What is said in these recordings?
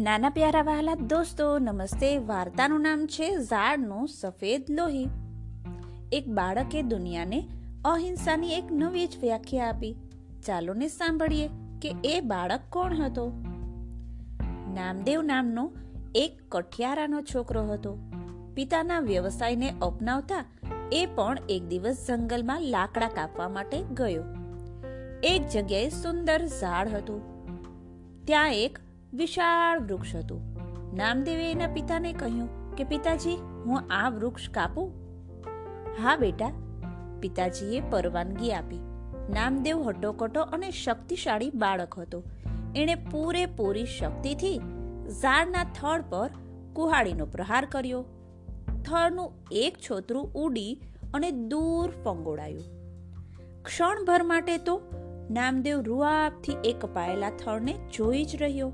નાના પ્યારા વહાલા દોસ્તો, નમસ્તે. વાર્તાનું નામ છે ઝાડનું સફેદ લોહી. એક બાળકે દુનિયાને અહિંસાની એક નવી જ વ્યાખ્યા આપી. ચાલો ને સાંભળીએ કે એ બાળક કોણ હતો? નામદેવ નામનો એક કઠિયારાનો છોકરો હતો. પિતાના વ્યવસાયને અપનાવતા એ પણ એક દિવસ જંગલમાં લાકડા કાપવા માટે ગયો. એક જગ્યાએ સુંદર ઝાડ હતું. ત્યાં એક વિશાળ વૃક્ષ હતું. નામદેવે એના પિતાને કહ્યું કે, પિતાજી, હું આ વૃક્ષ કાપું. હા, બેટા, પિતાજીએ પરવાનગી આપી. નામદેવ હટોકટો અને શક્તિશાળી બાળક હતો. એણે પૂરેપૂરી શક્તિથી ઝાડના થડ પર કુહાડીનો પ્રહાર કર્યો. થડનું એક છોતરું ઉડી અને દૂર ફંગોળાયું. ક્ષણભર માટે તો નામદેવ રૂઆબથી એ કપાયેલા થડને જોઈ જ રહ્યો.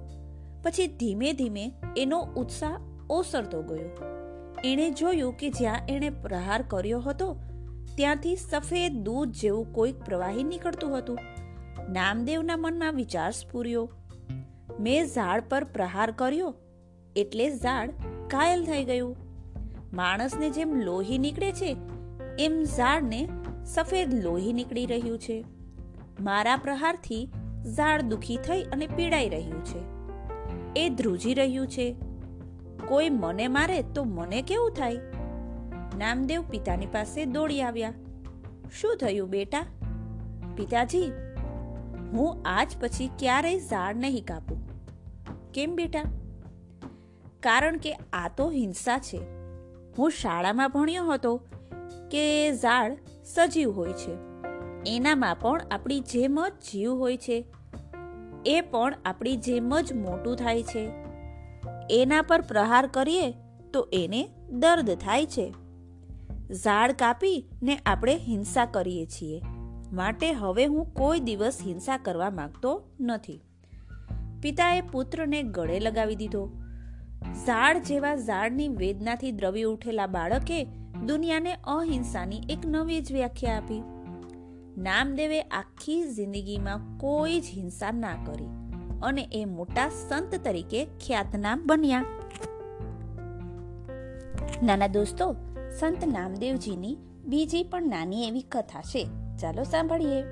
પછી ધીમે ધીમે એનો ઉત્સાહ ઓસરતો ગયો. એણે જોયું કે જ્યાં એણે પ્રહાર કર્યો હતો, ત્યાંથી સફેદ દૂધ જેવું કોઈક પ્રવાહી નીકળતું હતું. નામદેવના મનમાં વિચાર સ્ફૂર્યો. મેં ઝાડ પર પ્રહાર કર્યો, એટલે ઝાડ કાયલ થઈ ગયું. માણસને જેમ લોહી નીકળે છે, એમ ઝાડને સફેદ લોહી નીકળી રહ્યું છે. મારા પ્રહારથી ઝાડ દુખી થઈ અને પીડાઈ રહ્યું છે. એ ધ્રુજી રહ્યું છે. કોઈ મને મારે તો મને કેવું થાય? નામદેવ પિતાની પાસે દોડી આવ્યા. શું થયું બેટા? પિતાજી, હું આજ પછી ક્યારેય ઝાડ નહીં કાપું. કેમ બેટા? કારણ કે આ તો હિંસા છે. હું શાળામાં ભણ્યો હતો કે ઝાડ સજીવ હોય છે. એનામાં પણ આપણી જેમ જ જીવ હોય છે. એ પણ આપણી જેમ જ મોટું થાય છે. એના પર પ્રહાર કરીએ તો એને દર્દ થાય છે. ઝાડ કાપી ને આપણે હિંસા કરીએ છીએ. માટે હવે હું કોઈ દિવસ હિંસા કરવા માંગતો નથી. પિતાએ પુત્રને ગળે લગાવી દીધો. ઝાડ જેવા ઝાડની વેદનાથી દ્રવી ઉઠેલા બાળકે દુનિયાને અહિંસાની એક નવી જ વ્યાખ્યા આપી. નામદેવે આખી જિંદગીમાં કોઈ જ હિંસા ના કરી અને એ મોટા સંત તરીકે ખ્યાતનામ બન્યા. નાના દોસ્તો, સંત નામદેવજીની બીજી પણ નાની એવી કથા છે. ચાલો સાંભળીએ.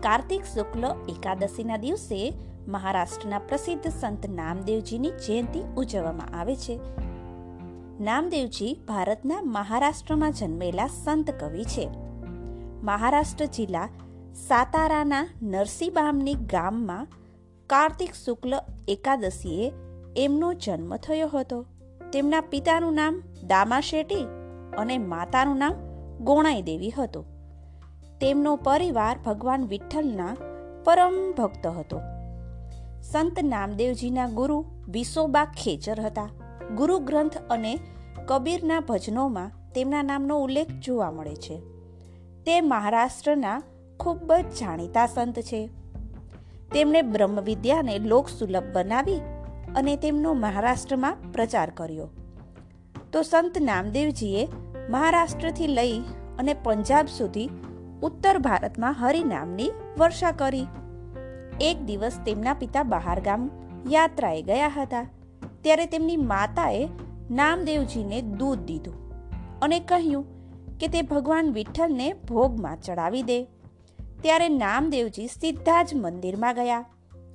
કાર્તિક શુક્લ એકાદશીના દિવસે મહારાષ્ટ્રના પ્રસિદ્ધ સંત નામદેવજીની જયંતિ ઉજવવામાં આવે છે. નામદેવજી ભારતના મહારાષ્ટ્રમાં જન્મેલા સંત કવિ છે. મહારાષ્ટ્ર જિલ્લા સાતારાના નરસીબામની ગામમાં કાર્તિક શુક્લ એકાદશીએ એમનો જન્મ થયો હતો. તેમના પિતાનું નામ દામા શેટ્ટી અને માતાનું નામ ગોણાઈ દેવી હતું. તેમનો પરિવાર ભગવાન વિઠ્ઠલના પરમ ભક્ત હતો. સંત નામદેવજીના ગુરુ વિસોબા ખેચર હતા. ગુરુ ગ્રંથ અને કબીરના ભજનોમાં તેમના નામનો ઉલ્લેખ જોવા મળે છે. તે મહારાષ્ટ્રના ખૂબ જ જાણીતા સંત છે. તેમણે બ્રહ્મવિદ્યાને લોક સુલભ બનાવી અને તેમનો મહારાષ્ટ્રમાં પ્રચાર કર્યો. તો સંત નામદેવજીએ મહારાષ્ટ્રથી લઈ અને પંજાબ સુધી ઉત્તર ભારતમાં હરિનામની વર્ષા કરી. એક દિવસ તેમના પિતા બહારગામ યાત્રાએ ગયા હતા. ત્યારે તેમની માતાએ નામદેવજીને દૂધ દીધું અને કહ્યું કે તે ભગવાન વિઠ્ઠલને ભોગમાં ચડાવી દે. ત્યારે નામદેવજી સીધા જ મંદિરમાં ગયા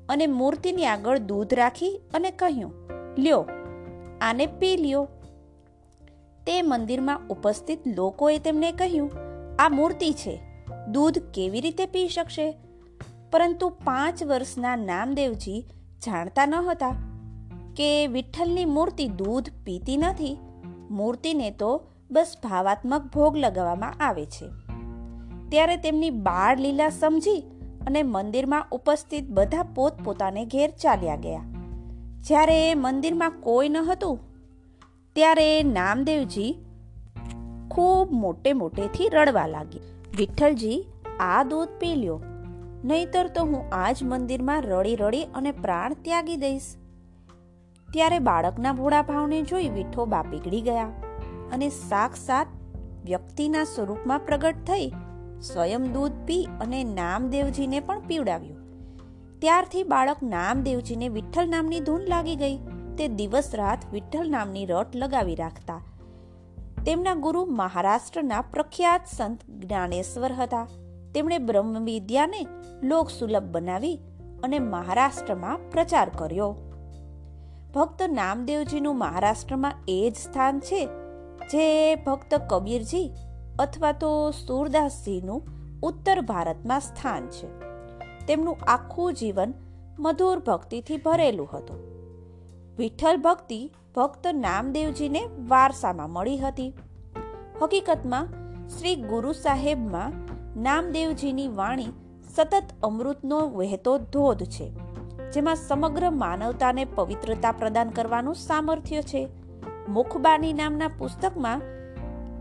અને મૂર્તિની આગળ દૂધ રાખી અને કહ્યું, લ્યો, આને પી લ્યો. તે મંદિરમાં ઉપસ્થિત લોકોએ તેમને કહ્યું, આ મૂર્તિ છે, દૂધ કેવી રીતે પી શકશે? પરંતુ પાંચ વર્ષના નામદેવજી જાણતા ન હતા કે વિઠ્ઠલની મૂર્તિ દૂધ પીતી નથી. મૂર્તિને તો બસ ભાવાત્મક ભોગ લગાવવામાં આવે છે. ત્યારે તેમની બાળ લીલા સમજી અને મંદિરમાં ઉપસ્થિત બધા પોતપોતાને ઘેર ચાલ્યા ગયા. જ્યારે મંદિરમાં કોઈ ન હતું, ત્યારે નામદેવજી ખૂબ મોટે મોટેથી રડવા લાગી વિઠ્ઠલજી, આ દૂધ પી લ્યો, નહીતર તો હું આજ મંદિરમાં રડી રડી અને પ્રાણ ત્યાગી દઈશ. ત્યારે બાળકના ભોળા ભાવને જોઈ વિઠ્ઠોબા પીગળી ગયા. અને સાક્ષાત વ્યક્તિના સ્વરૂપમાં પ્રગટ થઈ સ્વયં દૂધ પી અને નામદેવજીને પણ પીવડાવ્યું. ત્યારથી બાળક નામદેવજીને વિઠ્ઠલ નામની ધૂન લાગી ગઈ. તે દિવસ રાત વિઠ્ઠલ નામની રટ લગાવી રાખતા. તેમના ગુરુ મહારાષ્ટ્રના પ્રખ્યાત સંત જ્ઞાનેશ્વર હતા. તેમણે બ્રહ્મ વિદ્યાને લોક સુલભ બનાવી અને મહારાષ્ટ્રમાં પ્રચાર કર્યો. ભક્ત નામદેવજીનું મહારાષ્ટ્રમાં એ જ સ્થાન છે જે ભક્ત કબીરજી અથવા તો સુરદાસજીનું ઉત્તર ભારતમાં સ્થાન છે. તેમનું આખું જીવન મધુર ભક્તિથી ભરેલું હતું. વિઠ્ઠલ ભક્તિ ભક્ત નામદેવજીને વારસામાં મળી હતી. હકીકતમાં શ્રી ગુરુ સાહેબમાં નામદેવજીની વાણી સતત અમૃતનો વહેતો ધોધ છે, જેમાં સમગ્ર માનવતાને પવિત્રતા પ્રદાન કરવાનું સામર્થ્ય છે. મુખબાની નામના પુસ્તકમાં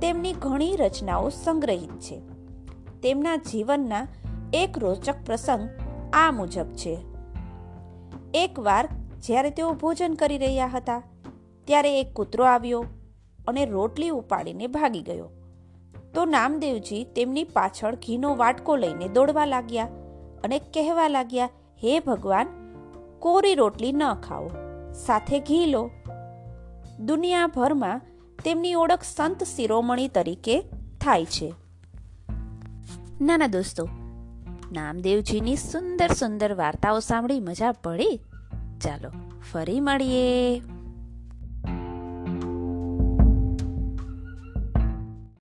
તેમની ઘણી રચનાઓ સંગ્રહિત છે. તેમના જીવનના એક રોચક પ્રસંગ આ મુજબ છે. એકવાર જ્યારે તેઓ ભોજન કરી રહ્યા હતા, ત્યારે એક કૂતરો આવ્યો અને રોટલી ઉપાડીને ભાગી ગયો. તો નામદેવજી તેમની પાછળ ઘીનો વાટકો લઈને દોડવા લાગ્યા અને કહેવા લાગ્યા, હે ભગવાન, કોરી રોટલી ન ખાઓ, સાથે ઘી લો દુનિયાભરમાં તેમની ઓળખ સંત શિરોમણી તરીકે થાય છે. નાના દોસ્તો, નામદેવજીની સુંદર સુંદર વાર્તાઓ સાંભળી મજા પડી? ચાલો, ફરી મળીએ.